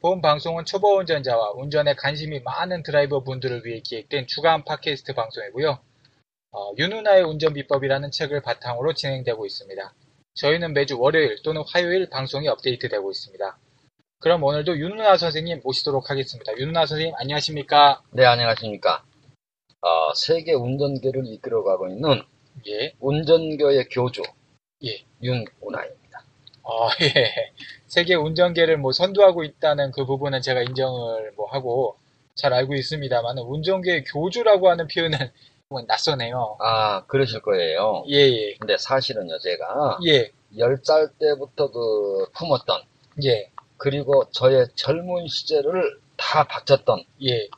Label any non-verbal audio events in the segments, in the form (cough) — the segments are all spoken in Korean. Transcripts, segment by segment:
본 방송은 초보 운전자와 운전에 관심이 많은 드라이버 분들을 위해 기획된 주간 팟캐스트 방송이고요. 어, 윤누나의 운전 비법이라는 책을 바탕으로 진행되고 있습니다. 저희는 매주 월요일 또는 화요일 방송이 업데이트되고 있습니다. 그럼 오늘도 윤누나 선생님 모시도록 하겠습니다. 윤누나 선생님 안녕하십니까? 네, 안녕하십니까. 어, 세계 운전계를 이끌어가고 있는 예. 운전교의 교주, 예. 윤운하입니다. 어, (laughs) 예. 세계 운전계를 뭐 선두하고 있다는 그 부분은 제가 인정을 뭐 하고 잘 알고 있습니다만 운전계 교주라고 하는 표현은 (laughs) 뭐 낯서네요. 아, 그러실 거예요. 예, 예. 근데 사실은요, 제가 예, 10살 때부터 그 품었던, 예, 그리고 저의 젊은 시절을 다 바쳤던 예.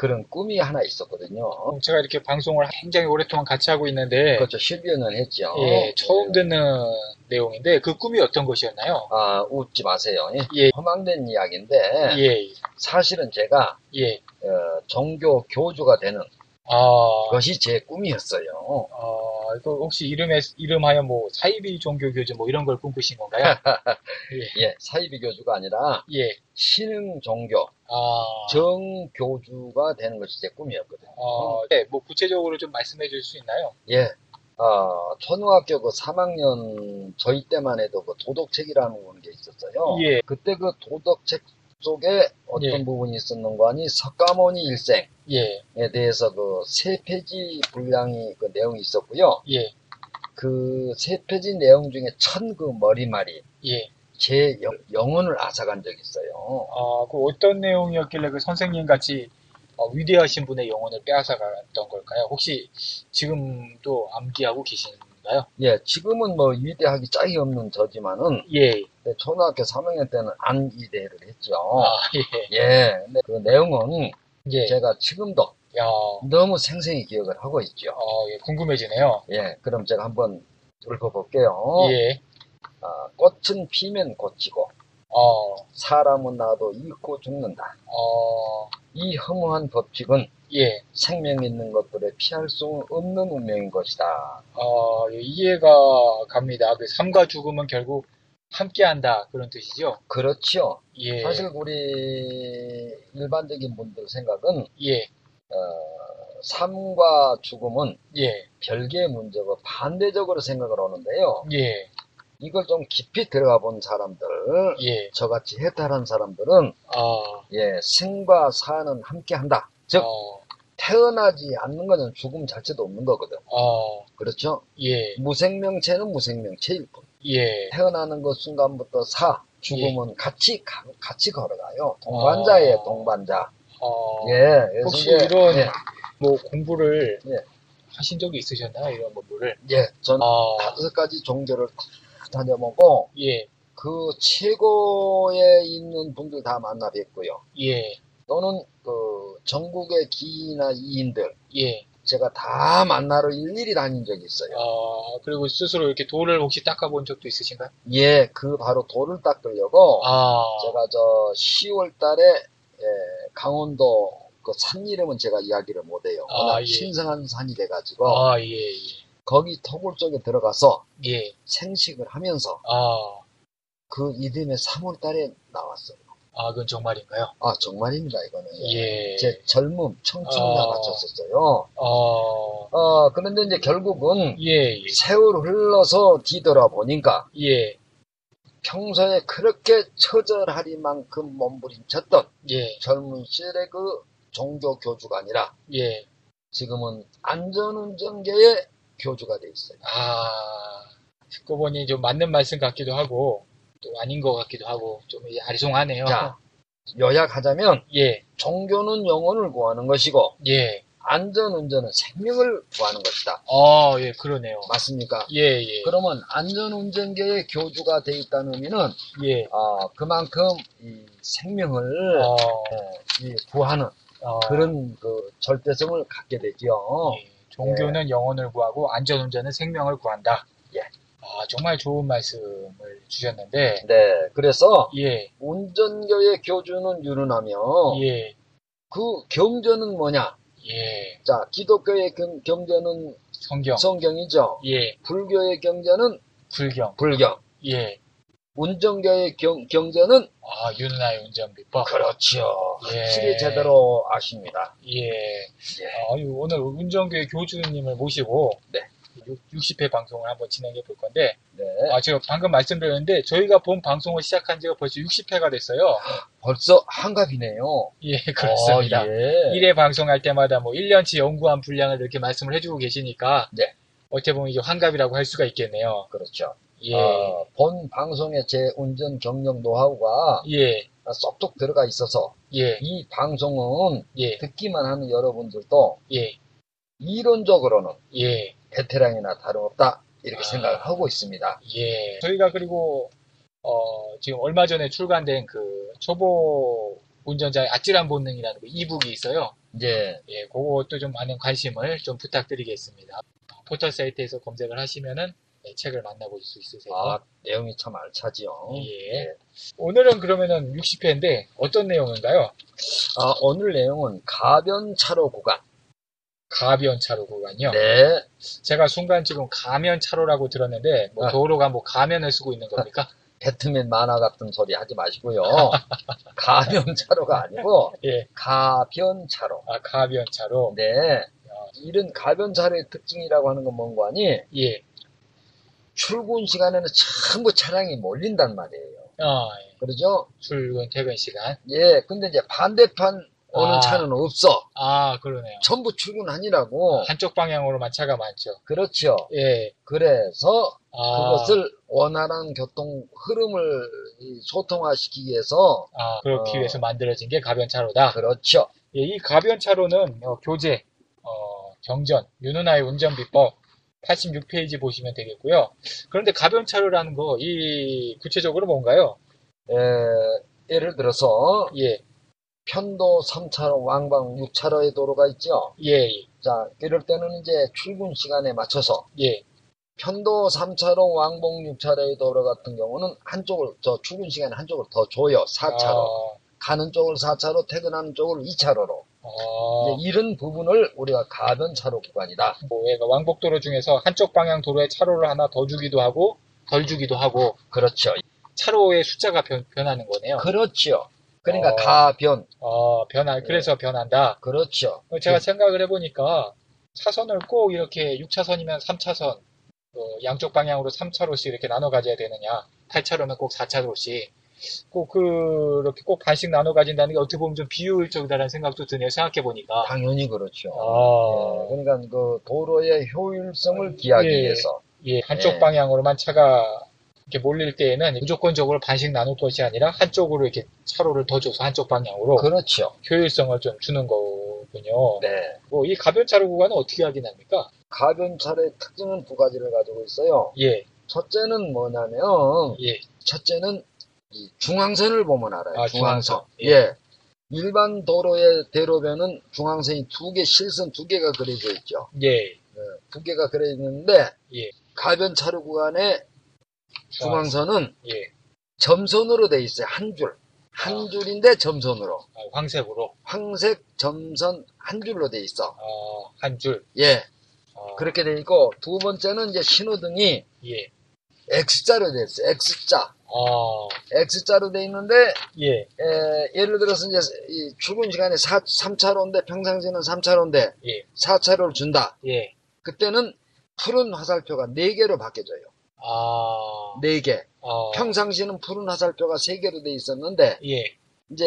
그런 꿈이 하나 있었거든요. 제가 이렇게 방송을 굉장히 오랫동안 같이 하고 있는데, 그렇죠. 10여년 했죠. 예, 처음 네. 듣는 내용인데 그 꿈이 어떤 것이었나요? 아, 웃지 마세요. 예. 예. 허망된 이야기인데, 예, 사실은 제가 예. 어, 종교 교주가 되는 아, 것이 제 꿈이었어요. 어, 이거 혹시 이름에, 이름하여 뭐 사이비 종교 교주 뭐 이런 걸 꿈꾸신 건가요? (laughs) 예, 예, 사이비 교주가 아니라 예. 신흥 종교, 아, 정교주가 되는 것이 제 꿈이었거든요. 어, 네, 뭐 구체적으로 좀 말씀해 줄 수 있나요? 예, 어, 초등학교 그 3학년 저희 때만 해도 그 도덕책이라는 게 있었어요. 예. 그때 그 도덕책 속에 어떤 예. 부분이 있었는가 하니 석가모니 일생에 예, 대해서 그 세 페이지 분량이 그 내용이 있었고요. 예, 그 세 페이지 내용 중에 천 그 머리말이 예. 제 영, 영혼을 앗아간 적이 있어요. 아, 그 어떤 내용이었길래 그 선생님 같이 어, 위대하신 분의 영혼을 빼앗아갔던 걸까요? 혹시 지금도 암기하고 계신가요? 예, 지금은 뭐 위대하기 짝이 없는 저지만은 예, 초등학교 3학년 때는 안기대를 했죠. 아, 예, 예, 근데 그 내용은 예. 제가 지금도 야, 너무 생생히 기억을 하고 있죠. 어, 예, 궁금해지네요. 예, 그럼 제가 한번 읊어볼게요. 예, 아, 꽃은 피면 고치고 어, 사람은 나도 잃고 죽는다. 어, 이 허무한 법칙은 예, 생명 있는 것들에 피할 수 없는 운명인 것이다. 어, 예, 이해가 갑니다. 그 삶과 죽음은 결국 함께한다 그런 뜻이죠. 그렇죠. 예, 사실 우리 일반적인 분들 생각은 예, 어, 삶과 죽음은 예, 별개의 문제고 반대적으로 생각을 하는데요. 예, 이걸 좀 깊이 들어가 본 사람들, 예, 저같이 해탈한 사람들은 아, 예, 생과 사는 함께 한다. 즉, 어, 태어나지 않는 것은 죽음 자체도 없는 거거든. 어, 그렇죠? 예, 무생명체는 무생명체일 뿐. 예, 태어나는 것 순간부터 사, 죽음은 같이, 가- 같이 걸어가요. 동반자예요, 어. 동반자. 어, 예, 그래서 혹시 이제, 이런 예, 뭐 공부를 예. 하신 적이 있으셨나요? 이런 공부를? 예, 전 아, 다섯 가지 종교를 다 다녀보고, 예, 그 최고에 있는 분들 다 만나 뵙고요. 예, 또는 그 전국의 기이나 이인들 예. 제가 다 만나러 일일이 다닌 적이 있어요. 아, 그리고 스스로 이렇게 돌을 혹시 닦아본 적도 있으신가요? 예, 그 바로 돌을 닦으려고 아, 제가 저 10월 달에 예, 강원도 그 산 이름은 제가 이야기를 못해요. 아, 예. 신성한 산이 돼가지고 아, 예, 예, 거기 토굴 쪽에 들어가서 예, 생식을 하면서 아, 그 이듬해 3월 달에 나왔어요. 아, 그건 정말인가요? 아 정말입니다 이거는. 예. 제 젊음 청춘을 아. 다 바쳤었어요. 어, 어 그런데 이제 결국은 예, 예, 세월 흘러서 뒤돌아보니까 예, 평소에 그렇게 처절하리만큼 몸부림쳤던 예, 젊은 시절의 그 종교 교주가 아니라 예. 지금은 안전운전계의 교주가 돼 있어요. 아, 듣고 보니 좀 맞는 말씀 같기도 하고, 또 아닌 것 같기도 하고, 좀 아리송하네요. 자, 요약하자면 예, 종교는 영혼을 구하는 것이고 예. 안전운전은 생명을 구하는 것이다. 어, 예, 그러네요. 맞습니까? 예, 예. 그러면 안전운전계의 교주가 돼 있다는 의미는 예. 아, 그만큼 이 생명을 어, 예, 이 구하는 어, 그런 그 절대성을 갖게 되죠. 예. 종교는 영혼을 구하고 안전운전은 생명을 구한다. 예. 아, 정말 좋은 말씀을 주셨는데, 네, 그래서 예, 운전교의 교주는 유른하며 예, 그 경전은 뭐냐? 예. 자, 기독교의 경, 경전은 성경. 성경이죠. 예, 불교의 경전은 불경. 불경. 예. 운전교의 경, 경전은 아, 윤나의 운전 비법. 그렇죠. 예. 확실히 제대로 아십니다. 예. 예. 아, 오늘 운전교회 교주님을 모시고, 네. 60회 방송을 한번 진행해 볼 건데, 네. 아, 제가 방금 말씀드렸는데, 저희가 본 방송을 시작한 지가 벌써 60회가 됐어요. 벌써 한갑이네요. 예, (laughs) 그렇습니다. 어, 예. 1회 방송할 때마다 뭐 1년치 연구한 분량을 이렇게 말씀을 해주고 계시니까, 네. 어떻게 보면 이게 환갑이라고 할 수가 있겠네요. 그렇죠. 예. 어, 본 방송의 제 운전 경영 노하우가 예, 쏙쏙 들어가 있어서 예, 이 방송은 예, 듣기만 하는 여러분들도 예, 이론적으로는 예, 베테랑이나 다름없다 이렇게 아. 생각을 하고 있습니다. 예. 저희가 그리고, 어, 지금 얼마 전에 출간된 그 초보 운전자의 아찔한 본능이라는 그 이북이 있어요. 이제 예, 그것도 좀 많은 관심을 좀 부탁드리겠습니다. 포털 사이트에서 검색을 하시면은 네, 책을 만나볼 수 있으세요. 아, 내용이 참 알차지요. 예. 오늘은 그러면은 60회인데 어떤 내용인가요? 아, 오늘 내용은 가변 차로 구간. 가변차로 구간이요. 네. 제가 순간 지금 가면차로라고 들었는데 뭐 아. 도로가 뭐 가면을 쓰고 있는 겁니까? (laughs) 배트맨 만화 같은 소리 하지 마시고요. (laughs) 가변차로가 아니고 (laughs) 예. 가변차로. 아, 가변차로. 네. 이런 가변차로의 특징이라고 하는 건 뭔가 하니 예. 출근 시간에는 전부 차량이 몰린단 말이에요. 아, 예. 그러죠? 출근 퇴근 시간. 예. 근데 이제 반대판 오는 아. 차는 없어. 아, 그러네요. 전부 출근하니라고. 한쪽 방향으로만 차가 많죠. 그렇죠. 예. 그래서 아, 그것을 원활한 교통 흐름을 이 소통화시키기 위해서 아, 그렇기 어. 위해서 만들어진 게 가변차로다. 그렇죠. 예, 이 가변차로는 어, 교재, 어, 경전, 윤은아의 운전비법 86페이지 보시면 되겠고요. 그런데 가변차로라는 거, 이 구체적으로 뭔가요? 에, 예를 들어서 예, 편도 3차로 왕방 6차로의 도로가 있죠. 예, 예, 자, 이럴 때는 이제 출근 시간에 맞춰서 예, 편도 3차로 왕복 6차로의 도로 같은 경우는 한쪽을 저 출근 시간에 한쪽을 더 줘요. 4차로. 가는 쪽을 4차로, 퇴근하는 쪽을 2차로로. 어, 이제 이런 부분을 우리가 가변 차로 구간이다. 뭐, 얘가 왕복도로 중에서 한쪽 방향 도로에 차로를 하나 더 주기도 하고, 덜 주기도 하고, 그렇죠. 차로의 숫자가 변, 변하는 거네요. 그렇죠. 그러니까 어. 가변. 어, 변화, 그래서 변한다. 그렇죠. 어, 제가 생각을 해보니까, 차선을 꼭 이렇게 6차선이면 3차선, 어, 양쪽 방향으로 3차로씩 이렇게 나눠 가져야 되느냐, 8차로면 꼭 4차로씩, 꼭 그렇게 꼭 반씩 나눠 가진다는 게 어떻게 보면 좀 비효율적이다라는 생각도 드네요, 생각해 보니까. 당연히 그렇죠. 아, 예, 그러니까 그 도로의 효율성을 기하기 예. 위해서. 예, 한쪽 예. 방향으로만 차가 이렇게 몰릴 때에는 무조건적으로 반씩 나눌 것이 아니라 한쪽으로 이렇게 차로를 더 줘서 한쪽 방향으로 그렇죠. 효율성을 좀 주는 거군요. 네. 뭐, 이 가변차로 구간은 어떻게 확인합니까? 가변차로의 특징은 두 가지를 가지고 있어요. 예, 첫째는 뭐냐면, 예, 첫째는 이 중앙선을 보면 알아요. 아, 중앙선. 중앙선. 예. 일반 도로의 대로변은 중앙선이 두 개, 실선 두 개가 그려져 있죠. 예, 두 개가 그려져 있는데, 예. 가변 차로 구간의 중앙선은 예, 점선으로 돼 있어요. 한 줄. 한 아. 줄인데 점선으로. 아, 황색으로, 황색 점선 한 줄로 돼 있어. 어, 한 줄. 예. 어, 그렇게 돼 있고, 두 번째는 이제 신호등이 예, X자로 돼 있어요. X자. 어, X자로 돼 있는데, 예, 에, 예를 들어서 이제 이 출근 시간에 4, 3차로인데, 평상시는 3차로인데, 예, 4차로를 준다. 예, 그때는 푸른 화살표가 4개로 바뀌어져요. 아, 4개. 어, 평상시는 푸른 화살표가 3개로 돼 있었는데, 예, 이제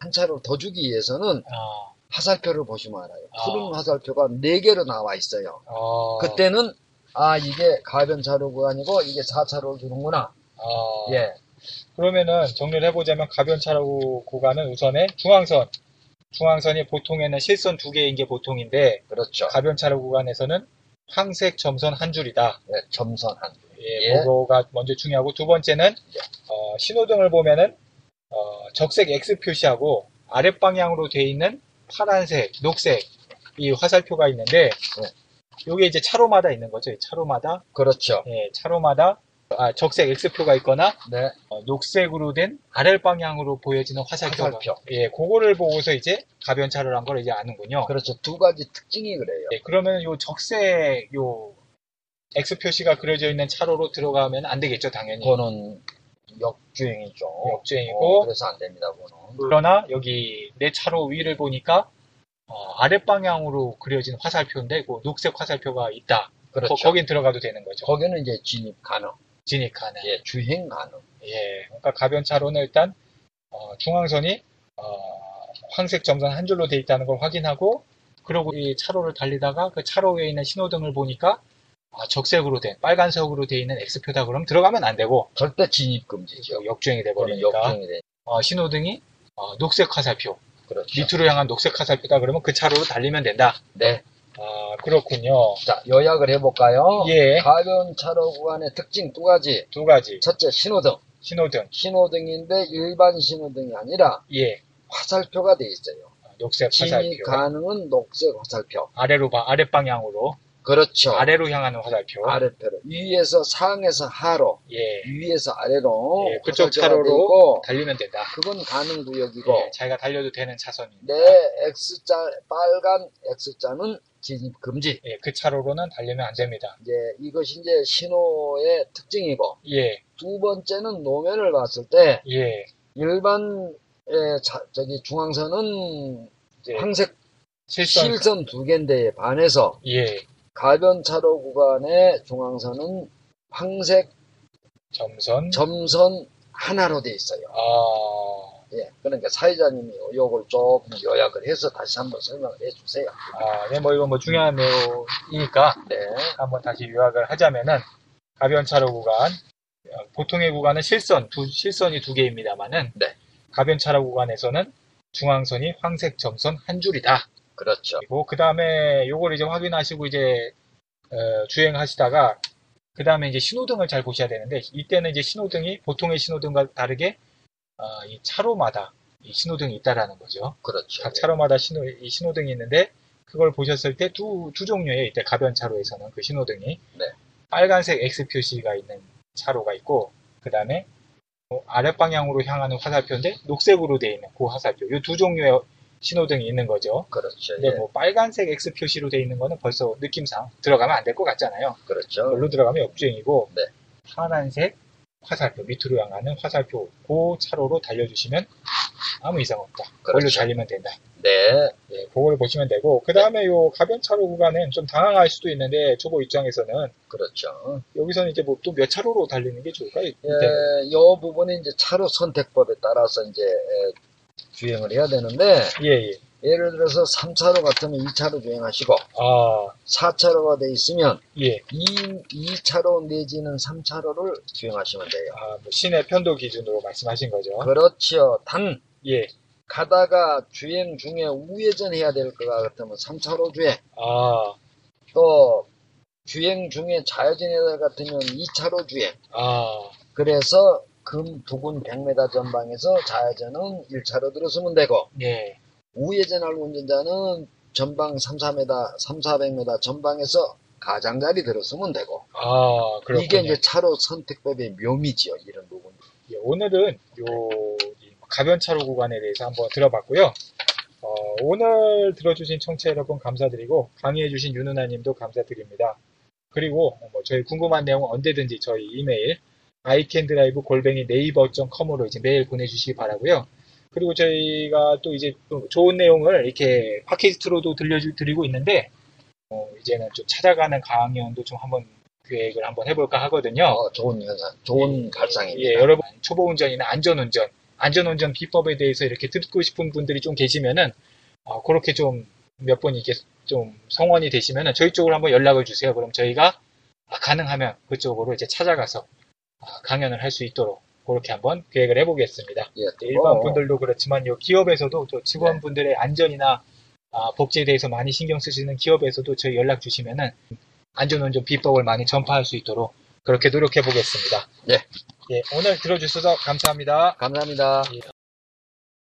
한 차로를 더 주기 위해서는 아, 화살표를 보시면 알아요. 아. 푸른 화살표가 4개로 나와 있어요. 어, 그때는 아 이게 가변 차로 구간이고 이게 4차로를 주는구나. 아, 예, 그러면은 정리를 해보자면 가변 차로 구간은 우선에 중앙선. 중앙선이 보통에는 실선 두 개인 게 보통인데 그렇죠. 가변 차로 구간에서는 황색 점선 한 줄이다. 예, 점선 한. 예, 예. 그거가 먼저 중요하고 두 번째는 어, 신호등을 보면은 어, 적색 X 표시하고 아랫방향으로 돼 있는 파란색, 녹색 이 화살표가 있는데 요게 이제 차로마다 있는 거죠. 이 차로마다 그렇죠. 예, 차로마다 아, 적색 X표가 있거나 네, 어, 녹색으로 된 아랫방향으로 보여지는 화살표가 화살표. 예, 그거를 보고서 이제 가변차로란 걸 이제 아는군요. 그렇죠. 두 가지 특징이 그래요. 예, 그러면 요 적색 요 X 표시가 그려져 있는 차로로 들어가면 안 되겠죠, 당연히. 그거는 역주행이죠. 역주행이고. 어, 그래서 안 됩니다. 그거는. 그러나 여기 내 차로 위를 보니까 어, 아랫방향으로 그려진 화살표인데 그 녹색 화살표가 있다. 그렇죠. 거, 긴 들어가도 되는 거죠. 거기는 이제 진입 가능. 진입하는. 예, 주행 가능. 예. 그러니까 가변 차로는 일단 어, 중앙선이 어, 황색 점선 한 줄로 돼 있다는 걸 확인하고 그러고 이 차로를 달리다가 그 차로에 있는 신호등을 보니까 아, 적색으로 된 빨간색으로 돼 있는 X표다 그럼 들어가면 안 되고 절대 진입 금지죠. 역주행이 돼 버리니까 역주행이 돼. 어, 신호등이 어, 녹색 화살표 그렇죠. 밑으로 향한 녹색 화살표다 그러면 그 차로로 달리면 된다. 네. 아 그렇군요. 자, 요약을 해볼까요? 예. 가변차로 구간의 특징 두 가지. 두 가지 첫째, 신호등. 신호등 신호등인데 일반 신호등이 아니라 예 화살표가 돼 있어요. 녹색 진입 화살표 가능은 녹색 화살표. 아래로 봐 아랫 방향으로 그렇죠. 아래로 향하는 화살표 아랫표로. 위에서 상에서 하로, 예 위에서 아래로 예, 그쪽 차로로 달리면 된다. 그건 가능 구역이고 예, 자기가 달려도 되는 차선입니다. 내 X자 빨간 X자는 진입 금지. 예, 그 차로로는 달리면 안 됩니다. 이제 이것이 이제 신호의 특징이고 예, 두 번째는 노면을 봤을 때 예, 일반 에, 자- 저기 중앙선은 이제 황색 실선, 실선 두 개인데 반해서 예, 가변차로 구간의 중앙선은 황색 점선, 점선 하나로 돼 있어요. 아, 예, 그러니까 사회자님이 요걸 조금 요약을 해서 다시 한번 설명을 해주세요. 아, 네, 뭐 이건 뭐 중요한 내용이니까 네, 한번 다시 요약을 하자면은 가변차로 구간 어, 보통의 구간은 실선 두 실선이 두 개입니다만은 네. 가변차로 구간에서는 중앙선이 황색 점선 한 줄이다. 그렇죠. 그리고 그 다음에 요걸 이제 확인하시고 이제 어, 주행하시다가 그 다음에 이제 신호등을 잘 보셔야 되는데 이때는 이제 신호등이 보통의 신호등과 다르게 어, 이 차로마다 이 신호등이 있다라는 거죠. 그렇죠. 각 차로마다 신호, 이 신호등이 있는데 그걸 보셨을 때 두 두 종류의 이때 가변 차로에서는 그 신호등이 네. 빨간색 X 표시가 있는 차로가 있고 그 다음에 아랫 방향으로 향하는 화살표인데 녹색으로 되어 있는 그 화살표 이 두 종류의 신호등이 있는 거죠. 그렇죠. 근데 예, 뭐 빨간색 X 표시로 되어 있는 거는 벌써 느낌상 들어가면 안 될 것 같잖아요. 그렇죠. 별로 들어가면 역주행이고 네. 파란색 화살표 밑으로 향하는 화살표 그 차로로 달려주시면 아무 이상 없다. 그걸로 그렇죠. 달리면 된다. 네, 예, 그걸 보시면 되고 그 다음에 요 가변 차로 구간은 좀 당황할 수도 있는데 초보 입장에서는 그렇죠. 여기서는 이제 뭐 또 몇 차로로 달리는 게 좋을까요? 네. 예, 요 부분이 이제 차로 선택법에 따라서 이제 에, 주행을 해야 되는데 예, 예. 예 를 들어서 3차로 같으면 2차로 주행하시고 아, 4차로가 돼 있으면 예. 2, 2차로 내지는 3차로를 주행하시면 돼요. 아, 뭐 시내 편도 기준으로 말씀하신 거죠. 그렇죠. 단 예. 가다가 주행 중에 우회전 해야 될 것 같으면 3차로 주행. 아, 또 주행 중에 좌회전해야 될 것 같으면 2차로 주행. 아, 그래서 금 두근 100m 전방에서 좌회전은 1차로 들어서면 되고 예. 우회전할 운전자는 전방 3, 4m, 3, 400m 전방에서 가장자리 들어서면 되고 아, 그렇군요. 이게 이제 차로 선택법의 묘미지요. 이런 부분. 예, 오늘은 요이 가변차로 구간에 대해서 한번 들어봤고요. 어, 오늘 들어주신 청취자 여러분 감사드리고 강의해주신 윤은아님도 감사드립니다. 그리고 뭐 저희 궁금한 내용은 언제든지 저희 이메일 iCanDrive 골뱅이 네이버.com으로 이제 메일 보내주시기 바라고요. 그리고 저희가 또 이제 또 좋은 내용을 이렇게 팟캐스트로도 들려드리고 있는데 어, 이제는 좀 찾아가는 강연도 좀 한번 계획을 한번 해볼까 하거든요. 어, 좋은 현상, 좋은 발상입니다. 예, 여러분 초보 운전이나 안전 운전, 안전 운전 비법에 대해서 이렇게 듣고 싶은 분들이 좀 계시면은 어, 그렇게 좀몇분 이렇게 좀 성원이 되시면은 저희 쪽으로 한번 연락을 주세요. 그럼 저희가 아, 가능하면 그쪽으로 이제 찾아가서 아, 강연을 할 수 있도록 그렇게 한번 계획을 해보겠습니다. 예, 일반 어, 분들도 그렇지만 요 기업에서도 저 직원분들의 안전이나 아, 복지에 대해서 많이 신경 쓰시는 기업에서도 저희 연락 주시면은 안전운전 비법을 많이 전파할 수 있도록 그렇게 노력해 보겠습니다. 예. 예, 오늘 들어주셔서 감사합니다. 감사합니다. 예.